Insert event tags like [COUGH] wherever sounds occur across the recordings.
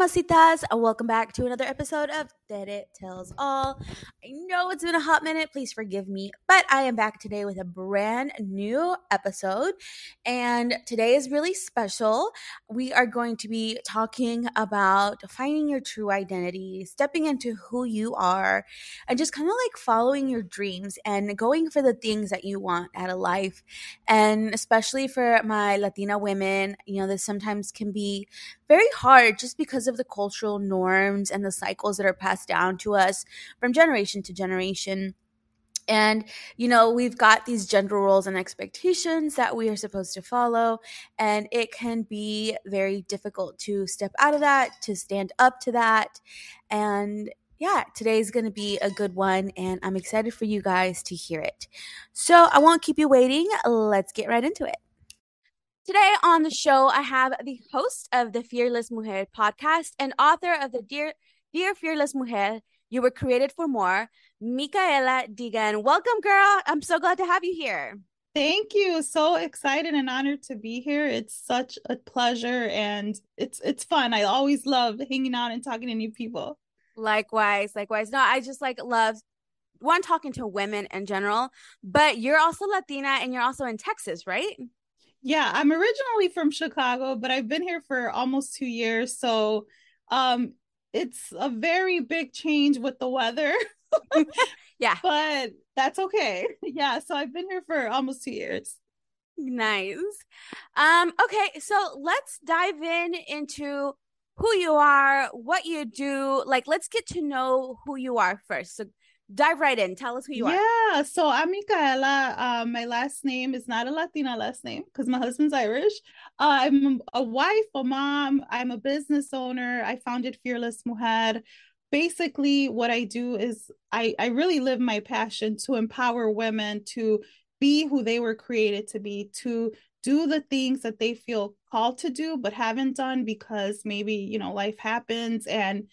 Mamacitas. and Welcome back to another episode of Tere Tells All. I know it's been a hot minute. Please forgive me, but I am back today with a brand new episode. And today is really special. We are going to be talking about finding your true identity, stepping into who you are, and just kind of like following your dreams and going for the things that you want out of life. And especially for my Latina women, you know, this sometimes can be very hard just because of the cultural norms and the cycles that are passed down to us from generation to generation. And, you know, we've got these gender roles and expectations that we are supposed to follow. And it can be very difficult to step out of that, to stand up to that. And yeah, today's going to be a good one. And I'm excited for you guys to hear it. So I won't keep you waiting. Let's get right into it. Today on the show, I have the host of the Fearless Mujer podcast and author of the Dear Dear Fearless Mujer, You Were Created for More, Micaela Digan. Welcome, girl. I'm so glad to have you here. Thank you. So excited and honored to be here. It's such a pleasure and it's it's fun. I always love hanging out and talking to new people. Likewise, likewise. No, I just like love one talking to women in general, but you're also Latina and you're also in Texas, right? Yeah, I'm originally from Chicago, but I've been here for almost 2 years, so um it's a very big change with the weather. [LAUGHS] yeah. [LAUGHS] But that's okay. [LAUGHS] Yeah, so I've been here for almost 2 years. Nice. Um okay, so let's dive in into who you are, what you do. Like let's get to know who you are first. So dive right in. Tell us who you yeah, are. Yeah, so I'm Micaela. Um, my last name is not a Latina last name because my husband's Irish. Uh, I'm a wife, a mom. I'm a business owner. I founded Fearless Mujer. Basically, what I do is I I really live my passion to empower women to be who they were created to be, to do the things that they feel called to do but haven't done because maybe you know life happens and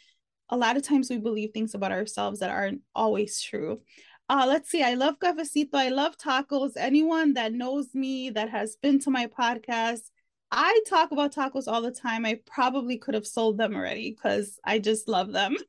a lot of times we believe things about ourselves that aren't always true. Uh, let's see. I love cafecito. I love tacos. Anyone that knows me that has been to my podcast, I talk about tacos all the time. I probably could have sold them already because I just love them. [LAUGHS]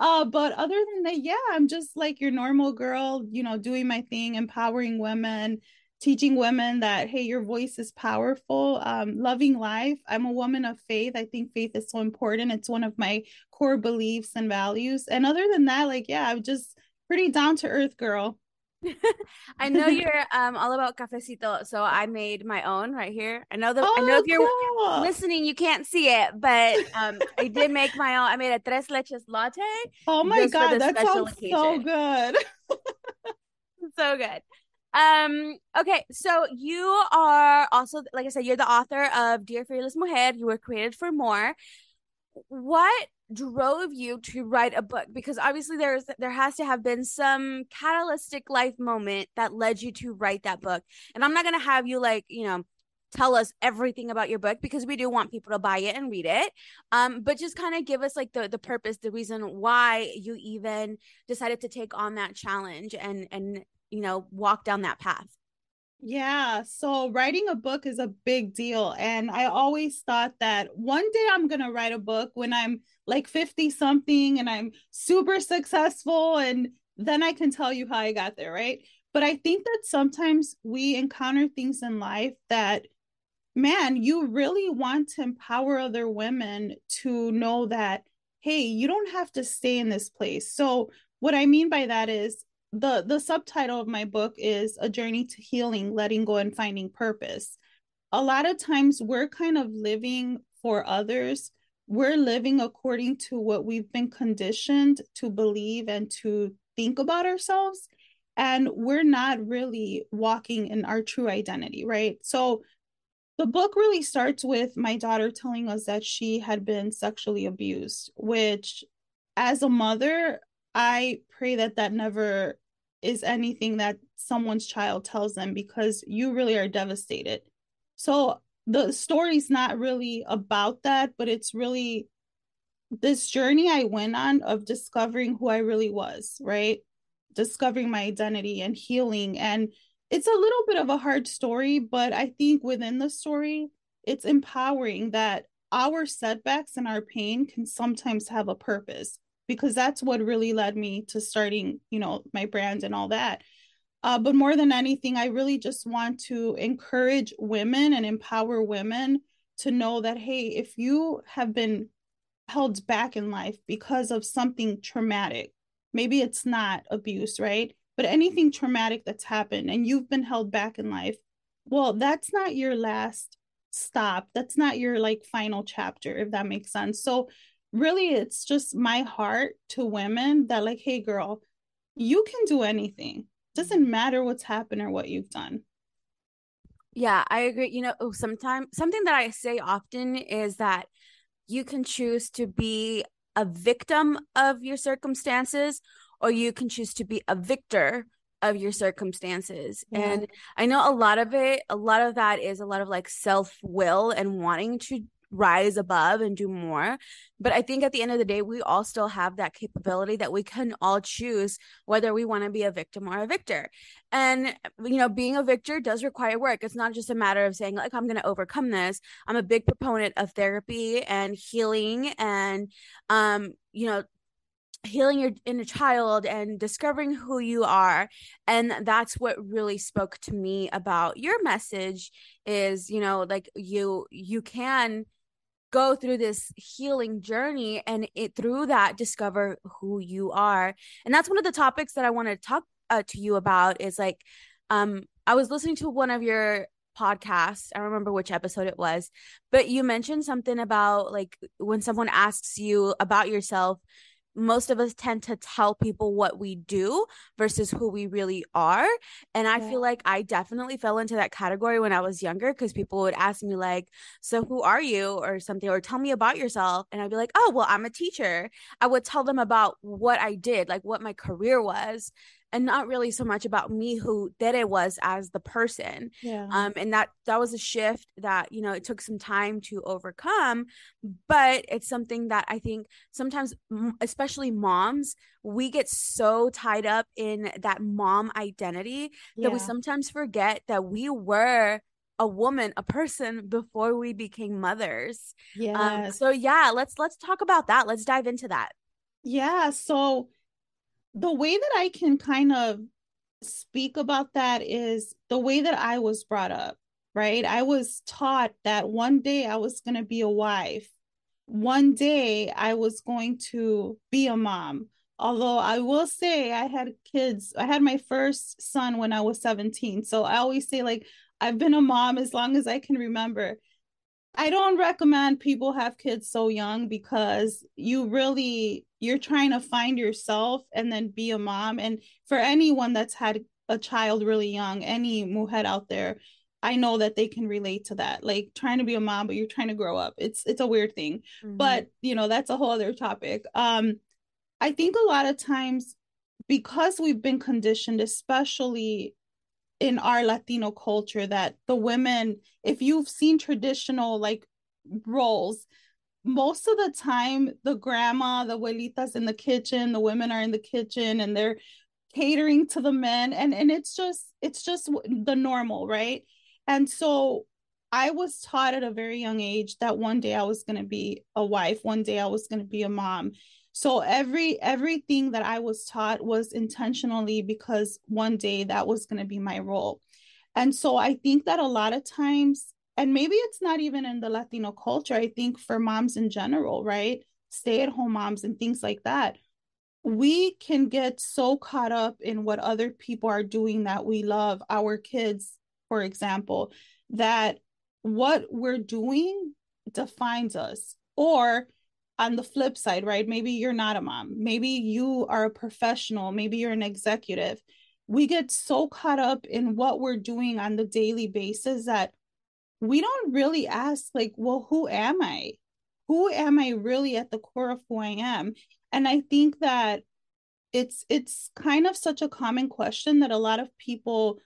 Uh, but other than that, yeah, I'm just like your normal girl, you know, doing my thing, empowering women, teaching women that hey your voice is powerful um, loving life i'm a woman of faith i think faith is so important it's one of my core beliefs and values and other than that like yeah i'm just pretty down to earth girl [LAUGHS] I know you're um all about cafecito, so I made my own right here. I know that oh, I know if you're cool. listening, you can't see it, but um I did make my own. I made a tres leches latte. Oh my god, that sounds occasion. [LAUGHS] so good. so good. Um, okay, so you are also, like I said, you're the author of Dear Fearless Mujer. You were created for more. What drove you to write a book? Because obviously there's there has to have been some catalytic life moment that led you to write that book. And I'm not gonna have you like, you know, tell us everything about your book because we do want people to buy it and read it um but just kind of give us like the the purpose the reason why you even decided to take on that challenge and and you know, walk down that path? Yeah, so writing a book is a big deal. And I always thought that one day I'm going to write a book when I'm like 50 something and I'm super successful. And then I can tell you how I got there, right? But I think that sometimes we encounter things in life that, man, you really want to empower other women to know that, hey, you don't have to stay in this place. So, what I mean by that is, the the subtitle of my book is a journey to healing letting go and finding purpose. A lot of times we're kind of living for others. We're living according to what we've been conditioned to believe and to think about ourselves and we're not really walking in our true identity right? So the book really starts with my daughter telling us that she had been sexually abused which as a mother I pray that that never is anything that someone's child tells them because you really are devastated. So the story's not really about that, but it's really this journey I went on of discovering who I really was, right? Discovering my identity and healing. And it's a little bit of a hard story, but I think within the story, it's empowering that our setbacks and our pain can sometimes have a purpose because that's what really led me to starting, you know, my brand and all that. Uh, but more than anything, I really just want to encourage women and empower women to know that, hey, if you have been held back in life because of something traumatic, maybe it's not abuse, right? But anything traumatic that's happened and you've been held back in life, well, that's not your last stop. That's not your like final chapter, if that makes sense. So, really, it's just my heart to women that, like, hey, girl, you can do anything doesn't matter what's happened or what you've done. Yeah, I agree. You know, oh, sometimes something that I say often is that you can choose to be a victim of your circumstances or you can choose to be a victor of your circumstances. Yeah. And I know a lot of it, a lot of that is a lot of like self will and wanting to rise above and do more. But I think at the end of the day, we all still have that capability that we can all choose whether we want to be a victim or a victor. And, you know, being a victor does require work. It's not just a matter of saying, like, I'm going to overcome this. I'm a big proponent of therapy and healing and, um, you know, healing your inner child and discovering who you are and that's what really spoke to me about your message is you know like you you can go through this healing journey and it through that discover who you are. And that's one of the topics that i want to talk uh, to you about is like um i was listening to one of your podcasts i remember which episode it was but you mentioned something about like when someone asks you about yourself most of us tend to tell people what we do versus who we really are. And I yeah. feel like I definitely fell into that category when I was younger because people would ask me, like, so who are you or something, or tell me about yourself. And I'd be like, oh, well, I'm a teacher. I would tell them about what I did, like what my career was and not really so much about me who Tere was as the person. Yeah. Um, and that that was a shift that you know it took some time to overcome, but it's something that I think sometimes, especially moms, we get so tied up in that mom identity yeah. that we sometimes forget that we were a woman a person before we became mothers yeah um, so yeah let's let's talk about that let's dive into that yeah so the way that I can kind of speak about that is the way that I was brought up, right? I was taught that one day I was going to be a wife. One day I was going to be a mom. Although I will say I had kids, I had my first son when I was 17. So I always say, like, I've been a mom as long as I can remember. I don't recommend people have kids so young because you really you're trying to find yourself and then be a mom. And for anyone that's had a child really young any mujer out there I know that they can relate to that. Like trying to be a mom but you're trying to grow up. It's it's a weird thing. Mm-hmm. but you know that's a whole other topic. Um I think a lot of times because we've been conditioned especially in our Latino culture that the women, if you've seen traditional like roles, most of the time the grandma, the abuelitas in the kitchen, the women are in the kitchen and they're catering to the men and and it's just it's just the normal, right? And so I was taught at a very young age that one day I was going to be a wife, one day I was going to be a mom so every everything that i was taught was intentionally because one day that was going to be my role. And so i think that a lot of times and maybe it's not even in the latino culture i think for moms in general right? Stay at home moms and things like that. We can get so caught up in what other people are doing that we love our kids for example that what we're doing defines us. Or on the flip side, right? Maybe you're not a mom. Maybe you are a professional. Maybe you're an executive. We get so caught up in what we're doing on the daily basis that we don't really ask, like, well, who am I? Who am I really at the core of who I am? And I think that it's it's kind of such a common question that a lot of people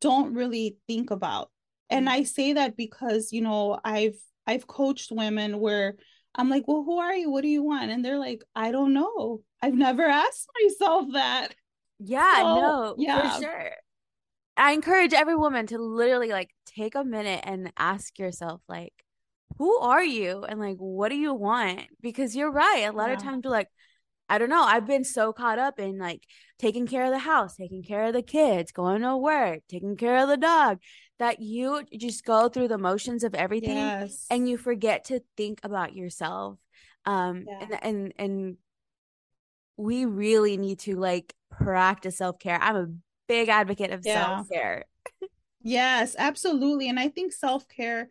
don't really think about. And mm-hmm. I say that because, you know, I've I've coached women where I'm like, well, who are you? What do you want? And they're like, I don't know. I've never [LAUGHS] asked myself that. Yeah, so, no, yeah. for sure. I encourage every woman to literally like take a minute and ask yourself, like, who are you and like what do you want because you're right a lot yeah. of times we're like I don't know. I've been so caught up in like taking care of the house, taking care of the kids, going to work, taking care of the dog that you just go through the motions of everything yes. and you forget to think about yourself. Um yeah. and and and we really need to like practice self-care. I'm a big advocate of yeah. self-care. yes, absolutely. And I think self-care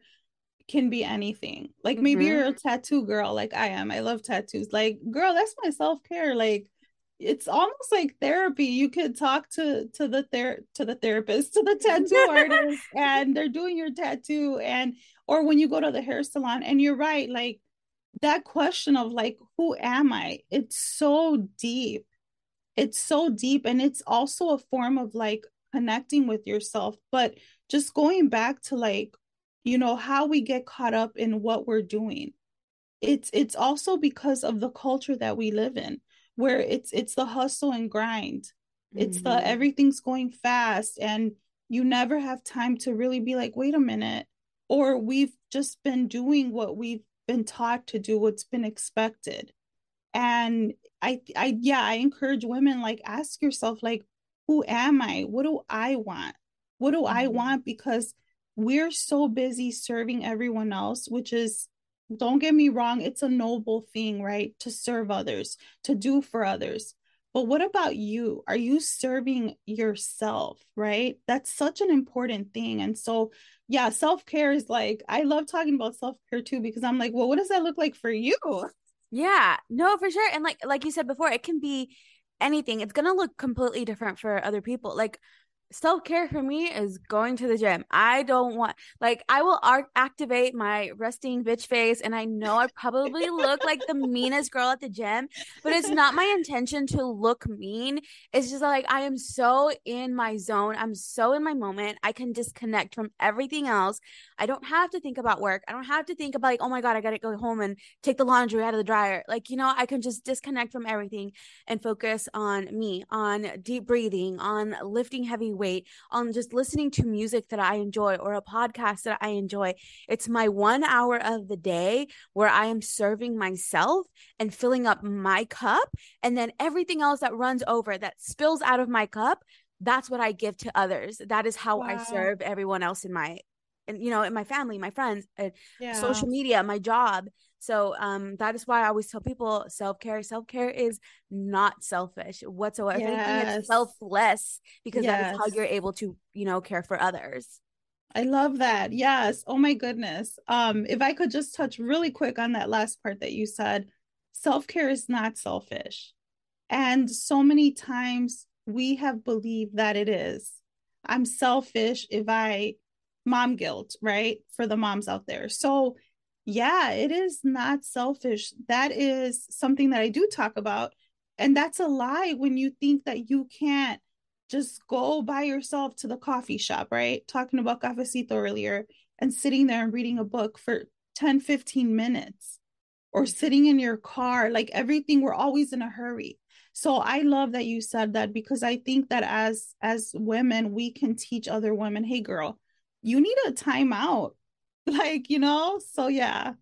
can be anything. Like maybe mm-hmm. you're a tattoo girl like I am. I love tattoos. Like, girl, that's my self-care. Like it's almost like therapy. You could talk to to the ther- to the therapist, to the [LAUGHS] tattoo artist, and they're doing your tattoo. And or when you go to the hair salon, and you're right, like that question of like, who am I? It's so deep. It's so deep. And it's also a form of like connecting with yourself. But just going back to like you know how we get caught up in what we're doing it's it's also because of the culture that we live in where it's it's the hustle and grind. It's mm-hmm. the everything's going fast and you never have time to really be like wait a minute or we've just been doing what we've been taught to do what's been expected. And i i yeah i encourage women like ask yourself like who am i? What do i want? What do mm-hmm. i want? Because we're so busy serving everyone else, which is, don't get me wrong, it's a noble thing, right? To serve others, to do for others. But what about you? Are you serving yourself, right? That's such an important thing. And so, yeah, self care is like, I love talking about self care too, because I'm like, well, what does that look like for you? Yeah, no, for sure. And like, like you said before, it can be anything. It's going to look completely different for other people. Like, self care for me is going to the gym. I don't want like I will ar- activate my resting bitch face, and I know I probably look like the meanest girl at the gym, but it's not my intention to look mean. It's just like I am so in my zone. I'm so in my moment. I can disconnect from everything else. I don't have to think about work. I don't have to think about like, oh my god, I gotta go home and take the laundry out of the dryer. Like you know, I can just disconnect from everything and focus on me, on deep breathing, on lifting heavy weight, on just listening to music that I enjoy or a podcast that I enjoy. It's my one hour of the day where I am serving myself and filling up my cup. And then everything else that runs over, that spills out of my cup, that's what I give to others. That is how wow. I serve everyone else in my and you know in my family my friends yeah. social media my job so um, that is why I always tell people self care. Self care is not selfish whatsoever. Yes. It's selfless because yes. that is how you're able to, you know, care for others. I love that. Yes. Oh my goodness. Um, if I could just touch really quick on that last part that you said, self care is not selfish, and so many times we have believed that it is. I'm selfish if I mom guilt, right? For the moms out there. So yeah, it is not selfish. That is something that I do talk about. And that's a lie when you think that you can't just go by yourself to the coffee shop, right? Talking about cafecito earlier and sitting there and reading a book for 10, 15 minutes or sitting in your car, like everything, we're always in a hurry. So I love that you said that because I think that as as women, we can teach other women, hey girl, you need a timeout. [LAUGHS] Like you know? So yeah.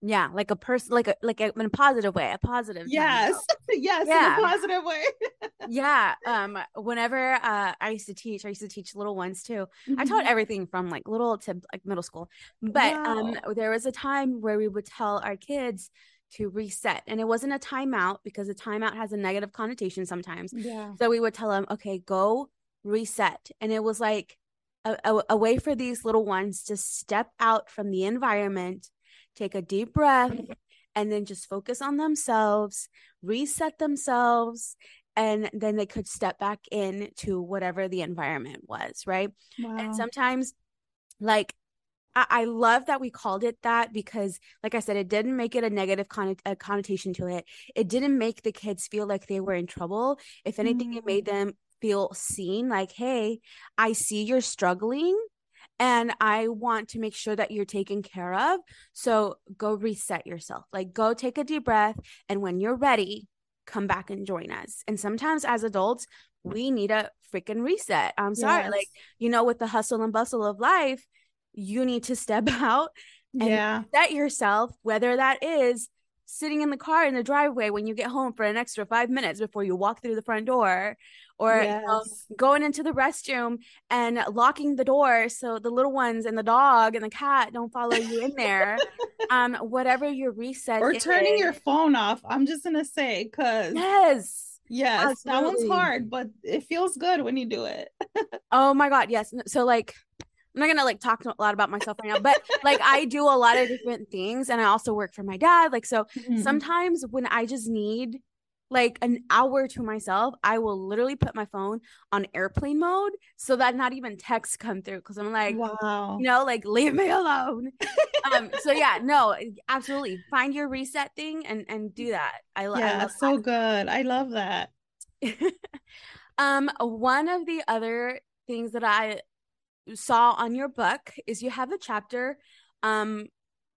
Yeah like a person like a like a, in a positive way a positive yes. [LAUGHS] yes yeah. in a positive way. [LAUGHS] Yeah um whenever uh i used to teach i used to teach little ones too. Mm-hmm. i taught mm-hmm. everything from like little to like middle school. But wow. um there was a time where we would tell our kids to reset and it wasn't a timeout because a timeout has a negative connotation sometimes. Yeah. So we would tell them okay go reset. And it was like a, a, a way for these little ones to step out from the environment, take a deep breath, and then just focus on themselves, reset themselves, and then they could step back in to whatever the environment was, right? Wow. And sometimes, like, I, I love that we called it that because, like I said, it didn't make it a negative con- a connotation to it. It didn't make the kids feel like they were in trouble. If anything, mm. it made mm. them feel seen like hey i see you're struggling and i want to make sure that you're taken care of so go reset yourself like go take a deep breath and when you're ready come back and join us and sometimes as adults we need a freaking reset i'm sorry yes. like you know with the hustle and bustle of life you need to step [LAUGHS] out yeah. set yourself, whether that is sitting in the car in the driveway when you get home for an extra five minutes before you walk through the front door or Yes. you know, going into the restroom and locking the door so the little ones and the dog and the cat don't follow you in there [LAUGHS] um whatever your reset or turning is. your phone off. I'm just gonna say, cause yes yes, that one's hard, but it feels good when you do it. [LAUGHS] oh my god yes so like i'm not gonna like talk a lot about myself right now but like i do a lot of different things and i also work for my dad like so Mhm. sometimes when I just need like an hour to myself, I will literally put my phone on airplane mode so that not even texts come through because I'm like, wow. you know, like leave me alone. [LAUGHS] um, so yeah, no, absolutely. Find your reset thing and and do that. I, lo- I yeah, love so good. I love that. that. [LAUGHS] um, one of the other things that I saw on your book is you have a chapter. Um,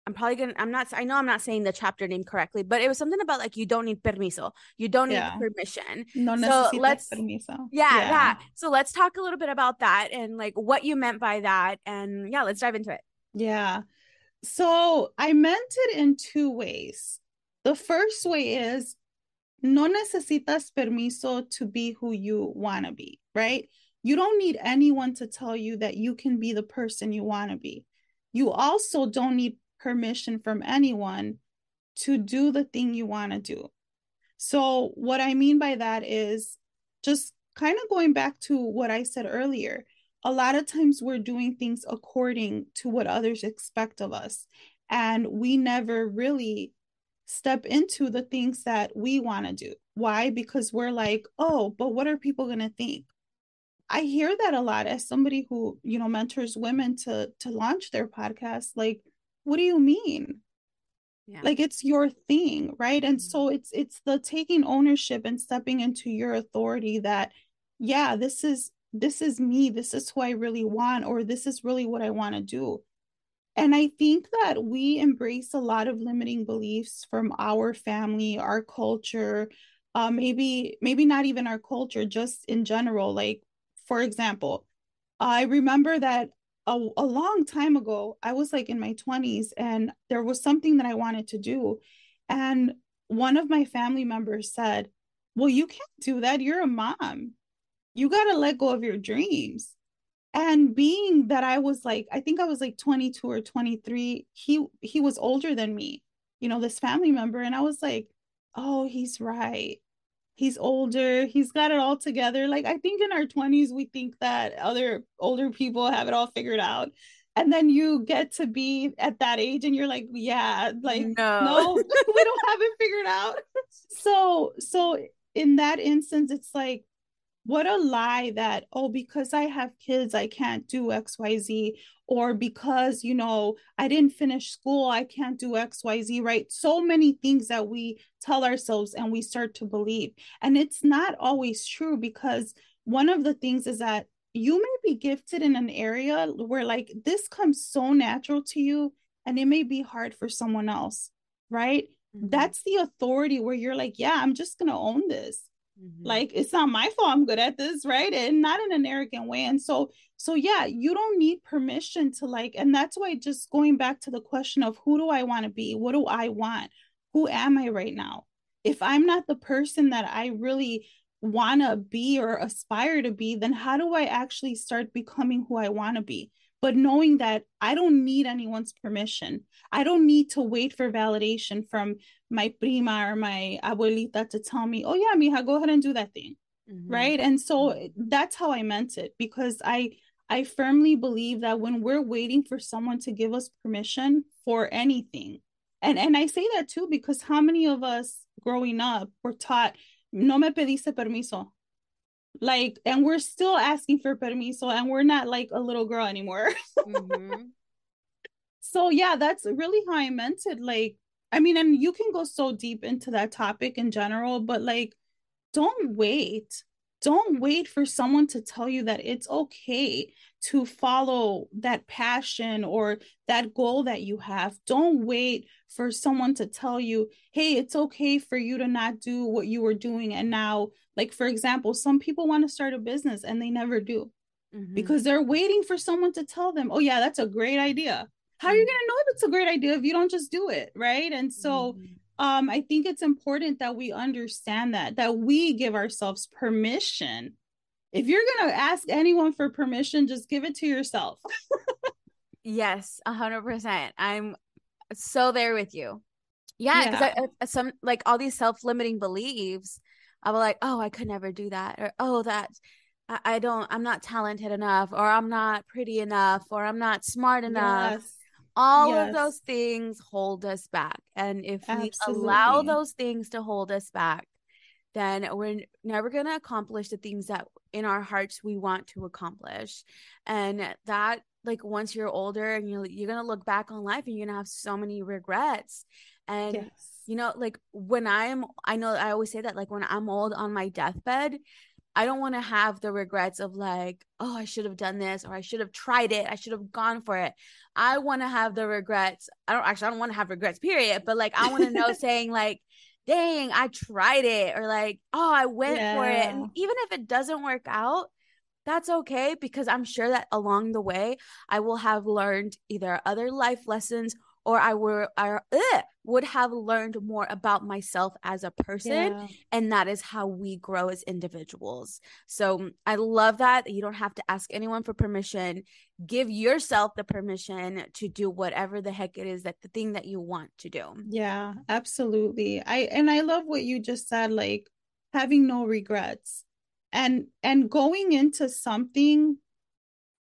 I'm probably gonna. I'm not. I know I'm not saying the chapter name correctly, but it was something about like you don't need permiso. You don't need Yeah. permission. No So let's- permiso. Yeah, yeah. So let's talk a little bit about that and like what you meant by that. And yeah, let's dive into it. Yeah. So I meant it in two ways. The first way is no necesitas permiso to be who you want to be, right? You don't need anyone to tell you that you can be the person you want to be. You also don't need permission from anyone to do the thing you want to do. So, what I mean by that is just kind of going back to what I said earlier. A lot of times we're doing things according to what others expect of us, and we never really step into the things that we want to do. Why? Because we're like, oh, but what are people going to think? I hear that a lot as somebody who, you know, mentors women to to launch their podcast. Like, what do you mean? Yeah. like it's your thing right and so it's it's the taking ownership and stepping into your authority that yeah this is this is me this is who i really want or this is really what i want to do and i think that we embrace a lot of limiting beliefs from our family our culture uh, maybe maybe not even our culture just in general like for example i remember that a, a long time ago, I was like in my 20s and there was something that I wanted to do. And one of my family members said, Well, you can't do that. You're a mom. You got to let go of your dreams. And being that I was like, I think I was like 22 or 23, he he was older than me, you know, this family member. And I was like, oh, he's right he's older he's got it all together. Like i think in our 20s we think that other older people have it all figured out. And then you get to be at that age and you're like yeah like No. no [LAUGHS] we don't have it figured out. [LAUGHS] So so in that instance it's like what a lie that oh because i have kids i can't do xyz or because you know i didn't finish school i can't do xyz right? So many things that we tell ourselves and we start to believe. And it's not always true because one of the things is that you may be gifted in an area where like this comes so natural to you and it may be hard for someone else right? Mhm. that's the authority where you're like yeah i'm just gonna own this Mhm. like it's not my fault i'm good at this right? And not in an arrogant way. And so so yeah you don't need permission to like and that's why just going back to the question of who do i want to be? What do i want? Who am i right now? If i'm not the person that i really want to be or aspire to be then how do i actually start becoming who i want to be? But knowing that i don't need anyone's permission. I don't need to wait for validation from my prima or my abuelita to tell me, oh yeah, mija, go ahead and do that thing. Mhm. Right. And so that's how I meant it because I I firmly believe that when we're waiting for someone to give us permission for anything, and and I say that too because how many of us growing up were taught no me pediste permiso like and we're still asking for permiso and we're not like a little girl anymore [LAUGHS] Mhm. so yeah that's really how i meant it like i mean and you can go so deep into that topic in general but like don't wait don't wait for someone to tell you that it's okay to follow that passion or that goal that you have don't wait for someone to tell you hey it's okay for you to not do what you were doing and now like for example some people want to start a business and they never do Mhm. because they're waiting for someone to tell them, oh, yeah, that's a great idea. How are you going to know if it's a great idea if you don't just do it right and so mm-hmm. um i think it's important that we understand that that we give ourselves permission if you're going to ask anyone for permission just give it to yourself [LAUGHS] yes 100% i'm so there with you yeah because yeah. some like all these self-limiting beliefs i was like oh i could never do that or oh that I, I don't i'm not talented enough or i'm not pretty enough or i'm not smart enough yes. All yes. of those things hold us back and if Absolutely. we allow those things to hold us back then we're never going to accomplish the things that in our hearts we want to accomplish and that like once you're older and you're, you're going to look back on life and you're going to have so many regrets and yes. you know like when i'm i know i always say that like when i'm old on my deathbed I don't want to have the regrets of like, oh, I should have done this or I should have tried it. I should have gone for it. I want to have the regrets. I don't actually I don't want to have regrets, period. But like I want to know [LAUGHS] saying like, dang, I tried it or like, oh, I went yeah. for it. And even if it doesn't work out, that's okay because I'm sure that along the way I will have learned either other life lessons or I were I would have learned more about myself as a person yeah. and that is how we grow as individuals. So mm, I love that you don't have to ask anyone for permission. Give yourself the permission to do whatever the heck it is that the thing that you want to do. Yeah, absolutely. I and I love what you just said like having no regrets and and going into something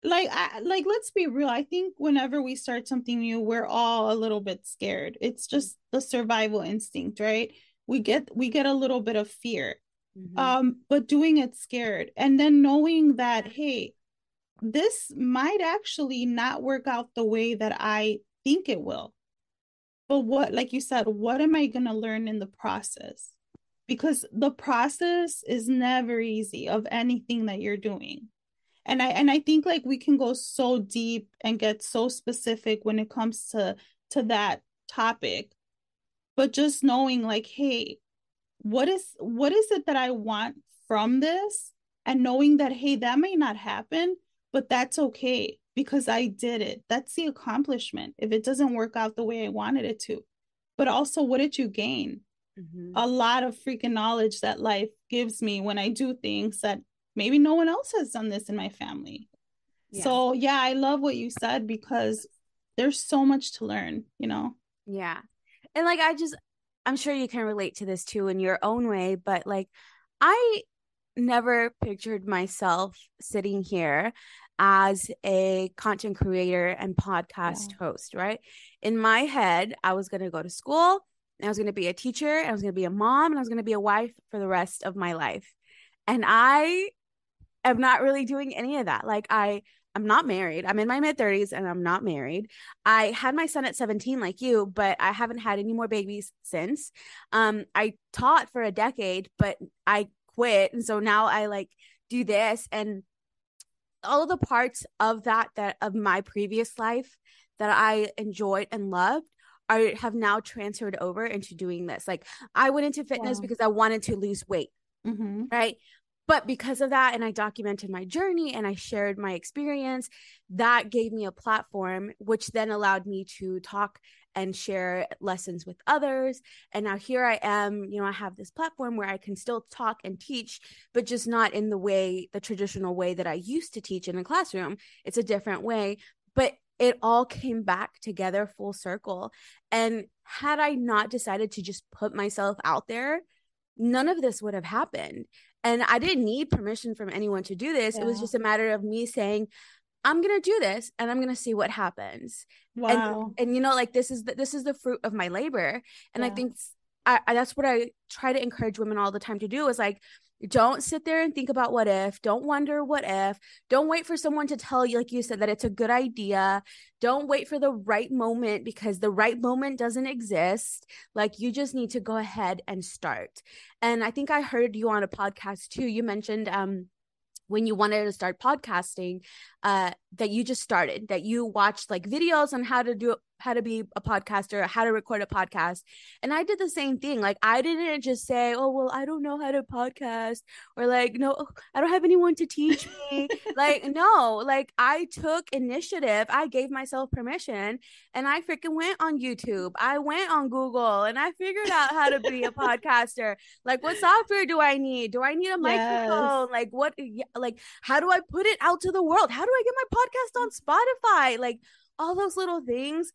like I, like let's be real i think whenever we start something new we're all a little bit scared. It's just the survival instinct right? We get we get a little bit of fear mm-hmm. um but doing it scared and then knowing that hey this might actually not work out the way that i think it will. But what like you said what am i going to learn in the process? Because the process is never easy of anything that you're doing and i and i think like we can go so deep and get so specific when it comes to to that topic. But just knowing like hey what is what is it that i want from this? And knowing that hey that may not happen but that's okay because i did it. That's the accomplishment. If it doesn't work out the way i wanted it to. But also what did you gain? Mm-hmm. a lot of freaking knowledge that life gives me when i do things that maybe no one else has done this in my family. Yeah. So, yeah, I love what you said because there's so much to learn, you know? Yeah. And like, I just, I'm sure you can relate to this too in your own way, but like, I never pictured myself sitting here as a content creator and podcast yeah. host, right? In my head, I was going to go to school, I was going to be a teacher, I was going to be a mom, and I was going to be a wife for the rest of my life. And I am not really doing any of that. Like I I'm not married. I'm in my mid 30s and I'm not married. I had my son at 17 like you, but I haven't had any more babies since. Um I taught for a decade, but I quit and so now I like do this and all of the parts of that that of my previous life that I enjoyed and loved I have now transferred over into doing this. Like I went into fitness yeah. because I wanted to lose weight. Mm-hmm. Right but because of that and i documented my journey and i shared my experience that gave me a platform which then allowed me to talk and share lessons with others. And now here i am you know i have this platform where i can still talk and teach but just not in the way the traditional way that i used to teach in a classroom. It's a different way but it all came back together full circle. And had i not decided to just put myself out there none of this would have happened and I didn't need permission from anyone to do this. Yeah. It was just a matter of me saying, I'm gonna do this and I'm gonna see what happens. Wow. And, and you know, like this is the, this is the fruit of my labor. And yeah. I think I, I, that's what I try to encourage women all the time to do is like don't sit there and think about what if. Don't wonder what if. Don't wait for someone to tell you like you said that it's a good idea. Don't wait for the right moment because the right moment doesn't exist. Like you just need to go ahead and start. And i think i heard you on a podcast too. You mentioned um when you wanted to start podcasting uh that you just started that you watched like videos on how to do how to be a podcaster how to record a podcast. And i did the same thing. Like i didn't just say oh well i don't know how to podcast or like no oh, i don't have anyone to teach me. [LAUGHS] Like no like i took initiative. I gave myself permission and i freaking went on youtube. I went on google and i figured out how to be a [LAUGHS] podcaster. Like what software do i need? Do i need a microphone? Yes. like what like how do i put it out to the world? How do i get my podcast on spotify like all those little things.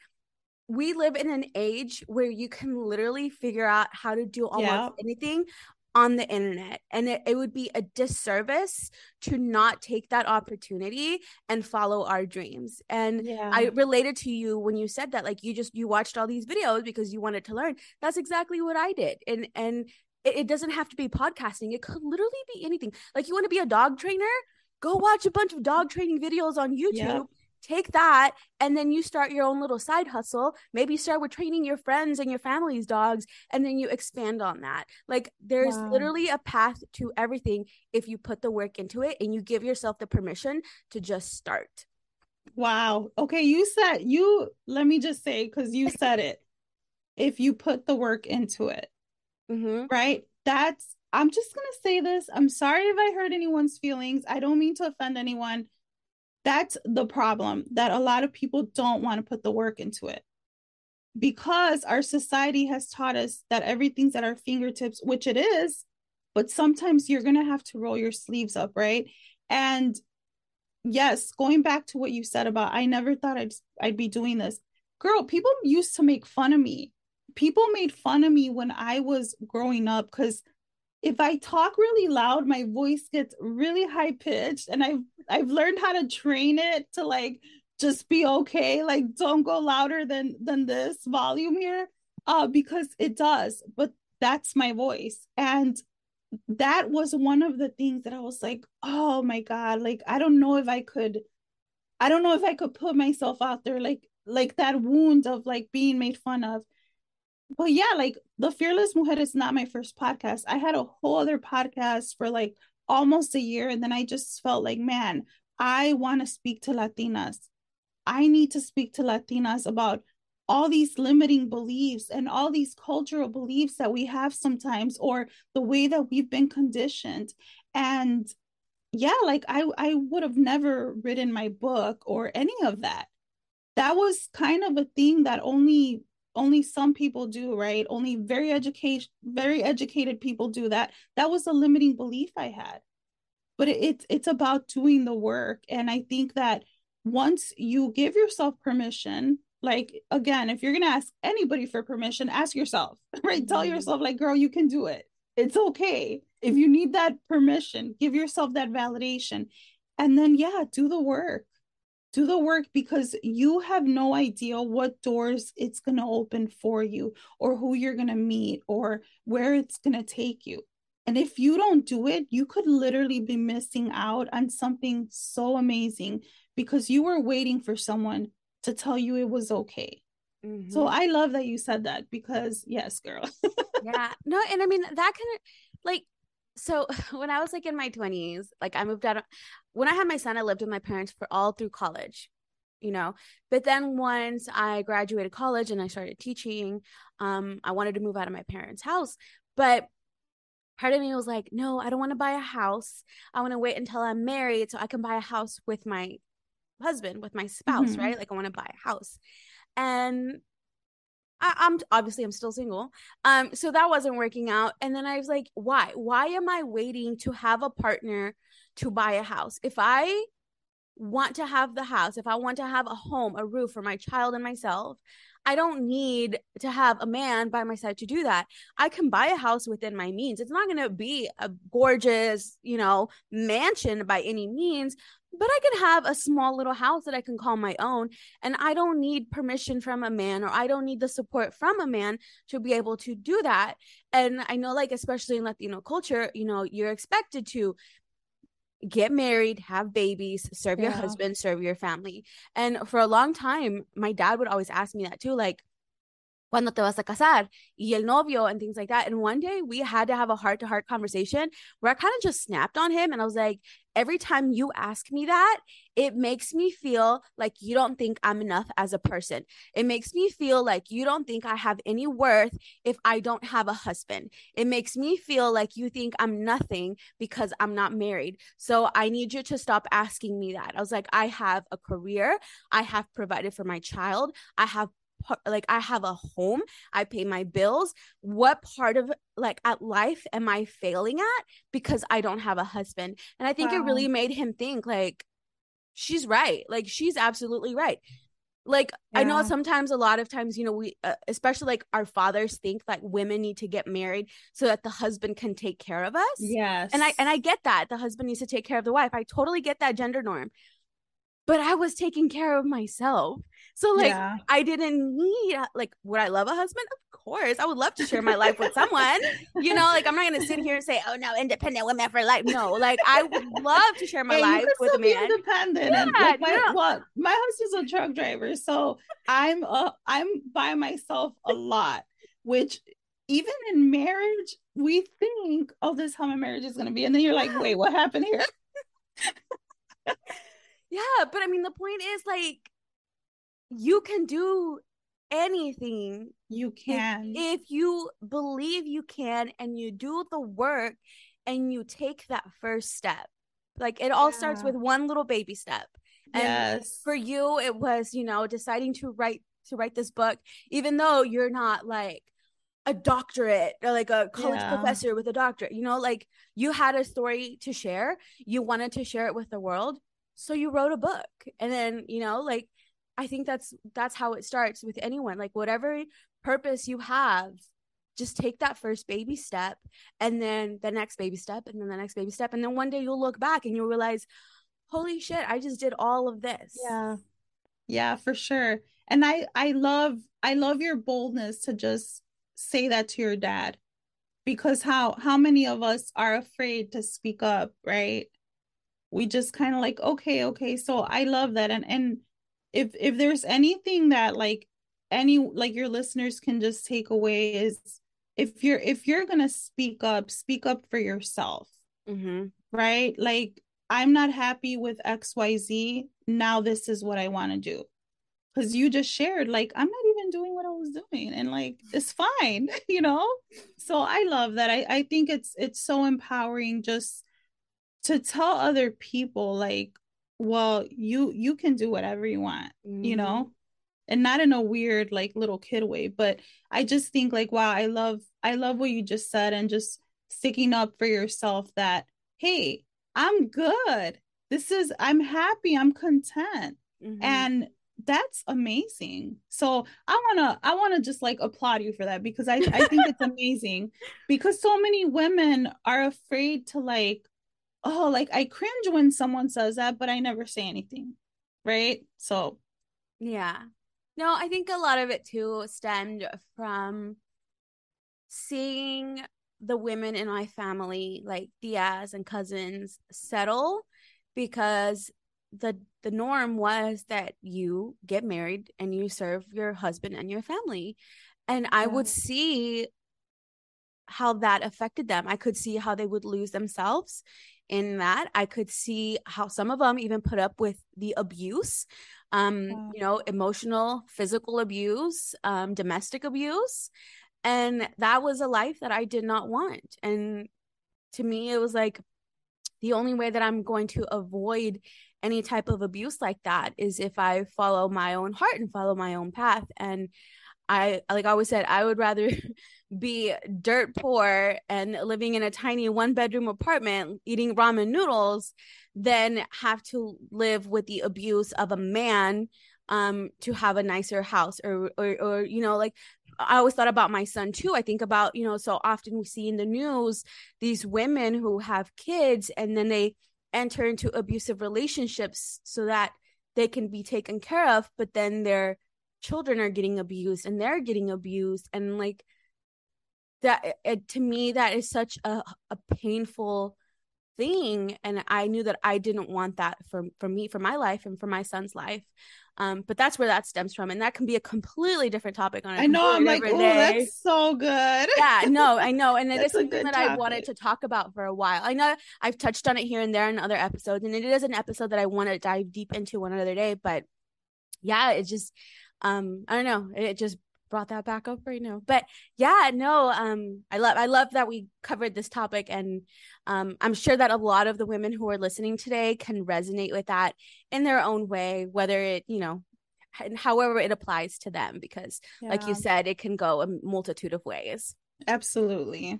We live in an age where you can literally figure out how to do almost yeah. anything on the internet and it, it would be a disservice to not take that opportunity and follow our dreams. And yeah. i related to you when you said that like you just you watched all these videos because you wanted to learn. That's exactly what i did. And and it, it doesn't have to be podcasting. It could literally be anything. Like you want to be a dog trainer go watch a bunch of dog training videos on youtube yeah take that and then you start your own little side hustle. Maybe start with training your friends and your family's dogs and then you expand on that. Like there's wow. literally a path to everything if you put the work into it and you give yourself the permission to just start. Wow. Okay you said you let me just say because you said it. If you put the work into it mm-hmm. right? That's i'm just gonna say this. I'm sorry if i hurt anyone's feelings. I don't mean to offend anyone. That's the problem that a lot of people don't want to put the work into it. Because our society has taught us that everything's at our fingertips which it is but sometimes you're going to have to roll your sleeves up right? And yes going back to what you said about i never thought i'd i'd be doing this. Girl people used to make fun of me. People made fun of me when i was growing up cuz if I talk really loud, my voice gets really high pitched, and I've I've learned how to train it to like just be okay. Like don't go louder than than this volume here, uh, because it does. But that's my voice, and that was one of the things that I was like, oh my god, like I don't know if I could, I don't know if I could put myself out there like like that wound of like being made fun of but yeah, like the Fearless Mujer is not my first podcast. I had a whole other podcast for like almost a year. And then I just felt like, man, I want to speak to Latinas. I need to speak to Latinas about all these limiting beliefs and all these cultural beliefs that we have sometimes, or the way that we've been conditioned. And yeah, like I, I would have never written my book or any of that. That was kind of a thing that only only some people do right? Only very education very educated people do that. That was a limiting belief i had. But it, it's it's about doing the work. And i think that once you give yourself permission like again if you're going to ask anybody for permission ask yourself [LAUGHS] right? Mm-hmm. tell yourself like girl you can do it. It's okay. If you need that permission give yourself that validation. And then yeah do the work do the work because you have no idea what doors it's going to open for you or who you're going to meet or where it's going to take you. And if you don't do it, you could literally be missing out on something so amazing because you were waiting for someone to tell you it was okay. Mm-hmm. So I love that you said that because yes, girl. [LAUGHS] yeah. No, and I mean that kind of like so [LAUGHS] when I was like in my 20s, like I moved out of, when I had my son, I lived with my parents for all through college, you know. But then once I graduated college and I started teaching, um, I wanted to move out of my parents' house. But part of me was like, no, I don't want to buy a house. I want to wait until I'm married so I can buy a house with my husband, with my spouse, mm-hmm. right? Like I want to buy a house. And I, am obviously I'm still single. Um, so that wasn't working out. And then I was like, why? Why am I waiting to have a partner to buy a house? If I want to have the house, if I want to have a home, a roof for my child and myself, I don't need to have a man by my side to do that. I can buy a house within my means. It's not going to be a gorgeous, you know, mansion by any means, but I can have a small little house that I can call my own. And I don't need permission from a man or I don't need the support from a man to be able to do that. And I know, like, especially in Latino culture, you know, you're expected to get married, have babies, serve yeah. your husband, serve your family. And for a long time, my dad would always ask me that too like, cuando te vas a casar y el novio and things like that. And one day we had to have a heart to heart conversation where I kind of just snapped on him and I was like, every time you ask me that, it makes me feel like you don't think I'm enough as a person. It makes me feel like you don't think I have any worth if I don't have a husband. It makes me feel like you think I'm nothing because I'm not married. So I need you to stop asking me that. I was like, I have a career, I have provided for my child, I have like I have a home, I pay my bills. What part of like at life am I failing at because I don't have a husband? And I think wow. it really made him think like she's right. Like she's absolutely right. Like yeah. I know sometimes a lot of times you know we uh, especially like our fathers think like women need to get married so that the husband can take care of us. Yes. And I and I get that. The husband needs to take care of the wife. I totally get that gender norm but I was taking care of myself. So like yeah. I didn't need like would I love a husband? Of course. I would love to share my life with someone. You know, like I'm not gonna sit here and say, Oh no, independent women for life. No, like I would love to share my yeah, life with a man. independent. Yeah, and like my yeah. well, my husband's a truck driver, so I'm uh I'm by myself a lot, which even in marriage, we think, oh, this is how my marriage is gonna be. And then you're like, wait, what happened here? [LAUGHS] Yeah, but I mean, the point is like, you can do anything. You can. If, if you believe you can and you do the work and you take that first step. Like, it all yeah. starts with one little baby step. And yes. for you, it was, you know, deciding to write to write this book, even though you're not like a doctorate or like a college yeah. professor with a doctorate, you know, like you had a story to share. You wanted to share it with the world so you wrote a book. And then you know like i think that's that's how it starts with anyone. Like whatever purpose you have just take that first baby step and then the next baby step and then the next baby step. And then one day you'll look back and you'll realize holy shit i just did all of this. Yeah. Yeah for sure. And i i love i love your boldness to just say that to your dad. Because how how many of us are afraid to speak up right we just kind of like okay okay so i love that and and if if there's anything that like any like your listeners can just take away is if you're if you're gonna speak up speak up for yourself mm-hmm. right? Like i'm not happy with xyz now this is what i want to do. Because you just shared like i'm not even doing what i was doing and like it's fine [LAUGHS] you know? So i love that. I i think it's it's so empowering just to tell other people like well you you can do whatever you want mm-hmm. you know? And not in a weird like little kid way but i just think like wow i love i love what you just said and just sticking up for yourself that hey i'm good. This is i'm happy. I'm content. Mm-hmm. and that's amazing. So i want to i want to just like applaud you for that because i i think it's [LAUGHS] amazing because so many women are afraid to like oh, like I cringe when someone says that, but I never say anything. Right. So, yeah. No, I think a lot of it too stemmed from seeing the women in my family, like tías and cousins, settle because the the norm was that you get married and you serve your husband and your family and i would see how that affected them i could see how they would lose themselves in that i could see how some of them even put up with the abuse um you know emotional physical abuse um domestic abuse and that was a life that i did not want and to me it was like the only way that i'm going to avoid any type of abuse like that is if i follow my own heart and follow my own path and I like I always said I would rather [LAUGHS] be dirt poor and living in a tiny one bedroom apartment eating ramen noodles than have to live with the abuse of a man um to have a nicer house or or or you know like I always thought about my son too. I think about, you know, so often we see in the news these women who have kids and then they enter into abusive relationships so that they can be taken care of, but then they're children are getting abused and they're getting abused and like that it, to me that is such a, a painful thing and i knew that i didn't want that for for me for my life and for my son's life. Um but that's where that stems from and that can be a completely different topic on I know I'm like oh that's so good. Yeah no I know and it [LAUGHS] is something that I wanted to talk about for a while. I know I've touched on it here and there in other episodes and it is an episode that I want to dive deep into one other day but yeah it just um I don't know it just brought that back up right now. But yeah no um I love I love that we covered this topic and um I'm sure that a lot of the women who are listening today can resonate with that in their own way whether it you know and however it applies to them because like you said it can go a multitude of ways. Absolutely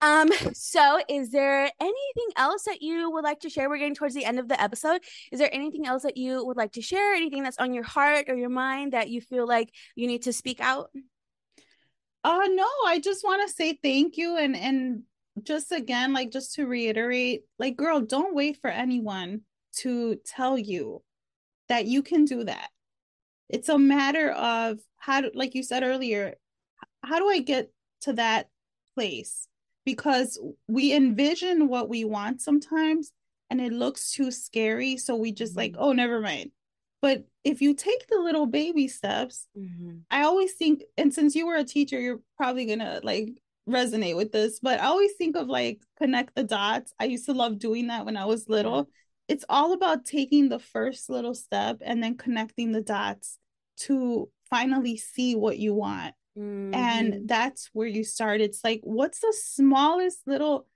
um so is there anything else that you would like to share we're getting towards the end of the episode is there anything else that you would like to share anything that's on your heart or your mind that you feel like you need to speak out Uh no, I just want to say thank you and and just again like just to reiterate, like girl, don't wait for anyone to tell you that you can do that. It's a matter of how like you said earlier, how do I get to that place? Because we envision what we want sometimes and it looks too scary, so we just like, Mhm. oh, never mind. But if you take the little baby steps, mm-hmm. I always think, and since you were a teacher, you're probably gonna like resonate with this, but I always think of like connect the dots. I used to love doing that when I was little. It's all about taking the first little step and then connecting the dots to finally see what you want. Mm-hmm. And that's where you start. It's like, what's the smallest little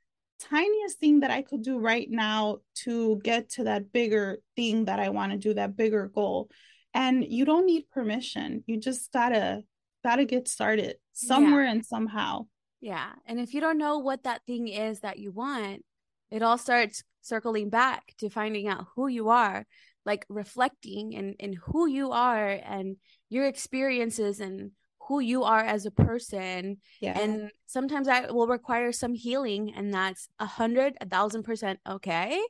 tiniest thing that I could do right now to get to that bigger thing that I want to do, that bigger goal? And you don't need permission. You just gotta gotta get started somewhere and somehow. Yeah. And if you don't know what that thing is that you want, it all starts circling back to finding out who you are, like reflecting and in, in who you are and your experiences and who you are as a person. Yeah. And sometimes that will require some healing, and that's a hundred, a thousand percent okay.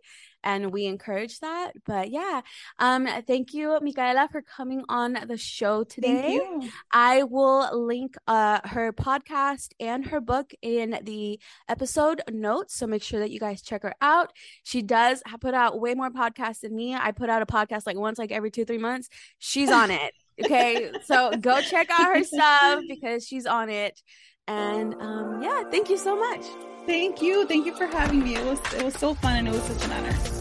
And we encourage that. But yeah, um, thank you, Micaela, for coming on the show today. thank you. I will link uh her podcast and her book in the episode notes. So make sure that you guys check her out. She does put out way more podcasts than me. I put out a podcast like once like every two, three months. She's on [LAUGHS] it. Okay. so go check out her stuff because she's on it. And um yeah, thank you so much. Thank you. Thank you for having me. It was it was so fun and it was such an honor.